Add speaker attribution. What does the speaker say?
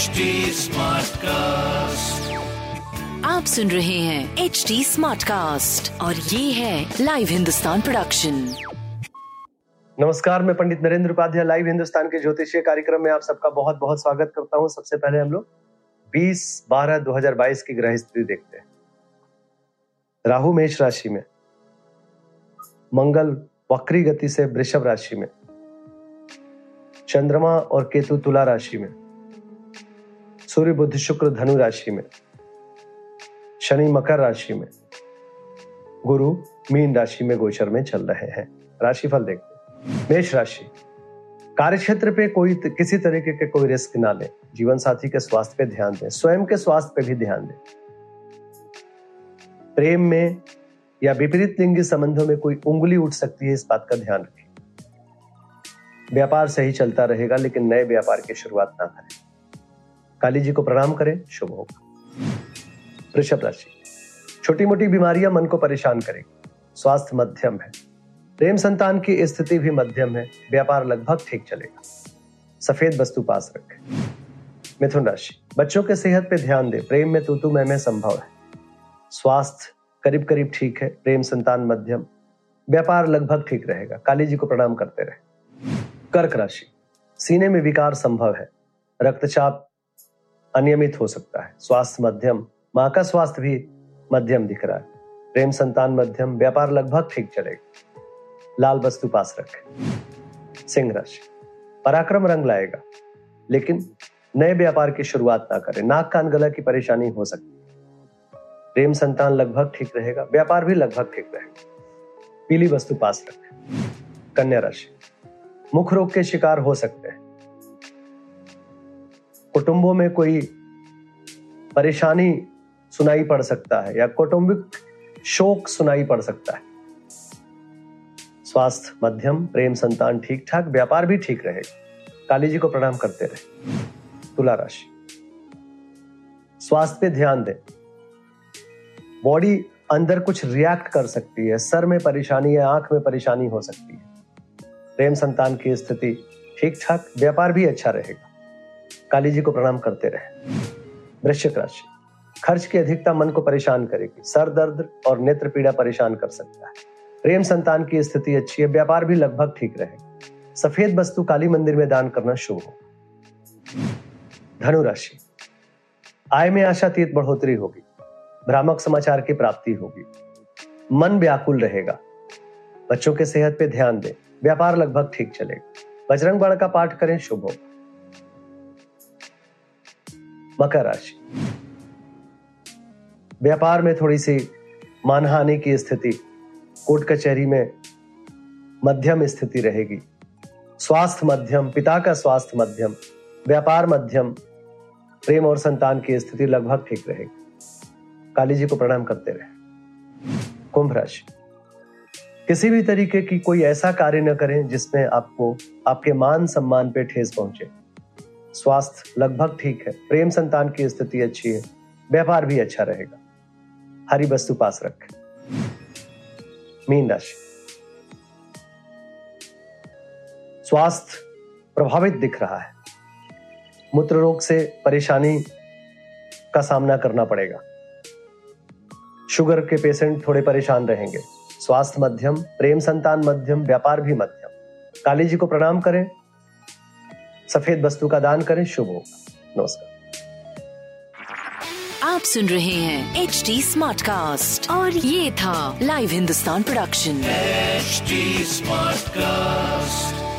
Speaker 1: HD Smartcast.
Speaker 2: आप सुन रहे हैं एच डी स्मार्ट कास्ट और ये है लाइव हिंदुस्तान प्रोडक्शन
Speaker 3: नमस्कार मैं पंडित नरेंद्र उपाध्याय लाइव हिंदुस्तान के ज्योतिषीय कार्यक्रम में आप सबका बहुत बहुत स्वागत करता हूँ। सबसे पहले हम लोग 20 बारह 2022 की ग्रह स्थिति देखते हैं। राहु मेष राशि में मंगल वक्री गति से वृषभ राशि में चंद्रमा और केतु तुला राशि में सूर्य बुद्ध शुक्र धनु राशि में, शनि मकर राशि में, गुरु मीन राशि में गोचर में चल रहे हैं। राशिफल देखते मेष राशि कार्य क्षेत्र पे कोई किसी तरीके के कोई रिस्क ना लें। जीवन साथी के स्वास्थ्य पे ध्यान दें। स्वयं के स्वास्थ्य पे भी ध्यान दें। प्रेम में या विपरीत लिंगी संबंधों में कोई उंगली उठ सकती है, इस बात का ध्यान रखें। व्यापार सही चलता रहेगा, लेकिन नए व्यापार की शुरुआत ना करें। काली जी को प्रणाम करें, शुभ होगा वृषभ राशि छोटी मोटी बीमारियाँ मन को परेशान करेगी स्वास्थ्य मध्यम है। प्रेम संतान की स्थिति भी मध्यम है। व्यापार लगभग ठीक चलेगा। सफ़ेद वस्तु पास रखें। मिथुन राशि, बच्चों के सेहत पे ध्यान दें। प्रेम में तूतु मैं में संभव है। स्वास्थ्य करीब करीब ठीक है। प्रेम संतान मध्यम। व्यापार लगभग ठीक रहेगा। काली जी को प्रणाम करते रहे। कर्क राशि, सीने में विकार संभव है। रक्तचाप अनियमित हो सकता है। स्वास्थ्य मध्यम, माँ का स्वास्थ्य भी मध्यम दिख रहा है। प्रेम संतान मध्यम, व्यापार लगभग ठीक चलेगा। लाल वस्तु पास रखें। सिंह राशि। पराक्रम रंग लाएगा। लेकिन नए व्यापार की शुरुआत ना करें। नाक कान गला की परेशानी हो सकती है। प्रेम संतान लगभग ठीक रहेगा। व्यापार भी लगभग ठीक रहेगा। पीली वस्तु पास रखें। कन्या राशि। मुख रोग के शिकार हो सकते हैं। कुटुंबों में कोई परेशानी सुनाई पड़ सकता है या कौटुंबिक शोक सुनाई पड़ सकता है। स्वास्थ्य, मध्यम, प्रेम, संतान ठीक ठाक, व्यापार भी ठीक रहेगा काली जी को प्रणाम करते रहे। तुला राशि। स्वास्थ्य पे ध्यान दें। बॉडी अंदर कुछ रिएक्ट कर सकती है। सर में परेशानी या आँख में परेशानी हो सकती है। प्रेम संतान की स्थिति ठीक ठाक, व्यापार भी अच्छा रहेगा। काली जी को प्रणाम करते रहे। वृश्चिक राशि, खर्च की अधिकता मन को परेशान करेगी। सर दर्द और नेत्र पीड़ा परेशान कर सकता है। प्रेम संतान की स्थिति अच्छी है, व्यापार भी लगभग ठीक रहेगा। सफ़ेद वस्तु काली मंदिर में दान करना शुभ हो। धनु राशि आय में आशातीत बढ़ोतरी होगी। भ्रामक समाचार की प्राप्ति होगी। मन व्याकुल रहेगा। बच्चों के सेहत पे ध्यान दें। व्यापार लगभग ठीक चलेगा। बजरंग बाण का पाठ करें, शुभ हो। मकर राशि। व्यापार में थोड़ी सी मानहानि की स्थिति, कोर्ट कचहरी में मध्यम स्थिति रहेगी। स्वास्थ्य मध्यम, पिता का स्वास्थ्य मध्यम, व्यापार मध्यम, प्रेम और संतान की स्थिति लगभग ठीक रहेगी। काली जी को प्रणाम करते रहे। कुंभ राशि। किसी भी तरीके की कोई ऐसा कार्य न करें जिसमें आपको, आपके मान सम्मान पे ठेस पहुँचे। स्वास्थ्य लगभग ठीक है। प्रेम संतान की स्थिति अच्छी है। व्यापार भी अच्छा रहेगा। हरी वस्तु पास रख। मीन राशि। स्वास्थ्य प्रभावित दिख रहा है। मूत्र रोग से परेशानी का सामना करना पड़ेगा। शुगर के पेशेंट थोड़े परेशान रहेंगे। स्वास्थ्य मध्यम, प्रेम संतान मध्यम, व्यापार भी मध्यम। काली जी को प्रणाम करें। सफ़ेद वस्तु का दान करें शुभ होगा। नमस्कार।
Speaker 2: आप सुन रहे हैं एच डी स्मार्ट कास्ट और ये था live Hindustan production
Speaker 1: smart Smartcast.